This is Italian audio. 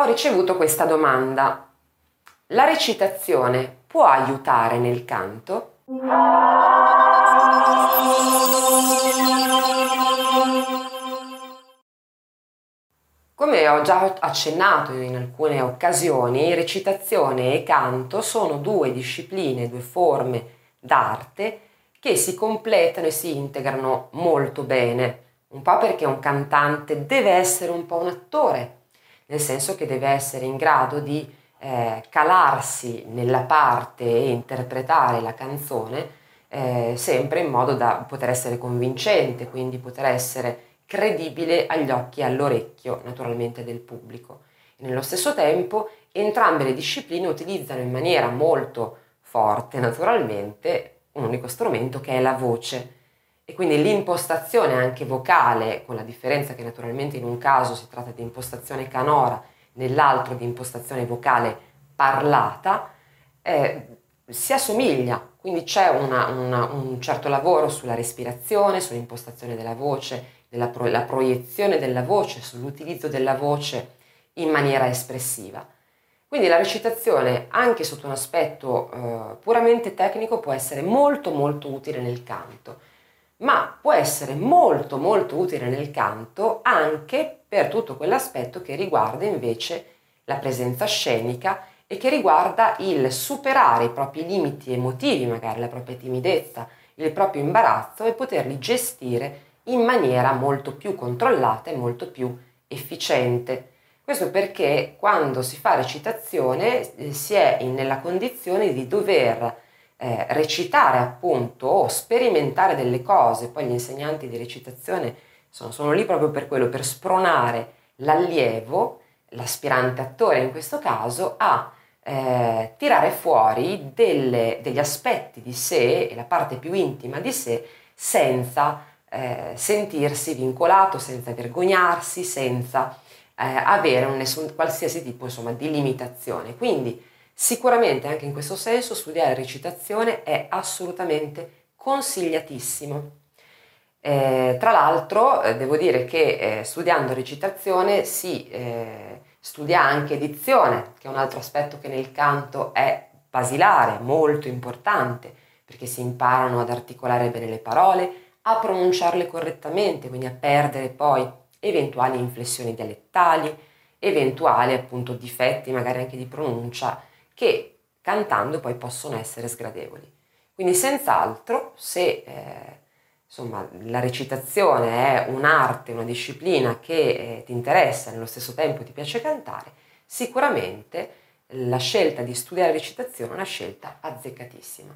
ho ricevuto questa domanda. La recitazione può aiutare nel canto? Come ho già accennato in alcune occasioni, recitazione e canto sono due discipline, due forme d'arte che si completano e si integrano molto bene, un po' perché un cantante deve essere un po' un attore, nel senso che deve essere in grado di eh, calarsi nella parte e interpretare la canzone eh, sempre in modo da poter essere convincente, quindi poter essere credibile agli occhi e all'orecchio naturalmente del pubblico. E nello stesso tempo entrambe le discipline utilizzano in maniera molto forte naturalmente un unico strumento che è la voce e quindi l'impostazione anche vocale, con la differenza che naturalmente in un caso si tratta di impostazione canora, nell'altro di impostazione vocale parlata, eh, si assomiglia, quindi c'è una, una, un certo lavoro sulla respirazione, sull'impostazione della voce, della pro, la proiezione della voce, sull'utilizzo della voce in maniera espressiva. Quindi la recitazione, anche sotto un aspetto eh, puramente tecnico, può essere molto molto utile nel canto ma può essere molto molto utile nel canto anche per tutto quell'aspetto che riguarda invece la presenza scenica e che riguarda il superare i propri limiti emotivi, magari la propria timidezza, il proprio imbarazzo e poterli gestire in maniera molto più controllata e molto più efficiente. Questo perché quando si fa recitazione eh, si è nella condizione di dover eh, recitare appunto o sperimentare delle cose, poi gli insegnanti di recitazione sono, sono lì proprio per quello, per spronare l'allievo, l'aspirante attore in questo caso, a eh, tirare fuori delle, degli aspetti di sé e la parte più intima di sé senza eh, sentirsi vincolato, senza vergognarsi, senza eh, avere un nessun, qualsiasi tipo insomma, di limitazione. Quindi Sicuramente anche in questo senso studiare recitazione è assolutamente consigliatissimo. Eh, tra l'altro eh, devo dire che eh, studiando recitazione si eh, studia anche dizione, che è un altro aspetto che nel canto è basilare, molto importante, perché si imparano ad articolare bene le parole, a pronunciarle correttamente, quindi a perdere poi eventuali inflessioni dialettali, eventuali appunto difetti magari anche di pronuncia che cantando poi possono essere sgradevoli. Quindi senz'altro se eh, insomma, la recitazione è un'arte, una disciplina che eh, ti interessa e nello stesso tempo ti piace cantare, sicuramente la scelta di studiare recitazione è una scelta azzeccatissima.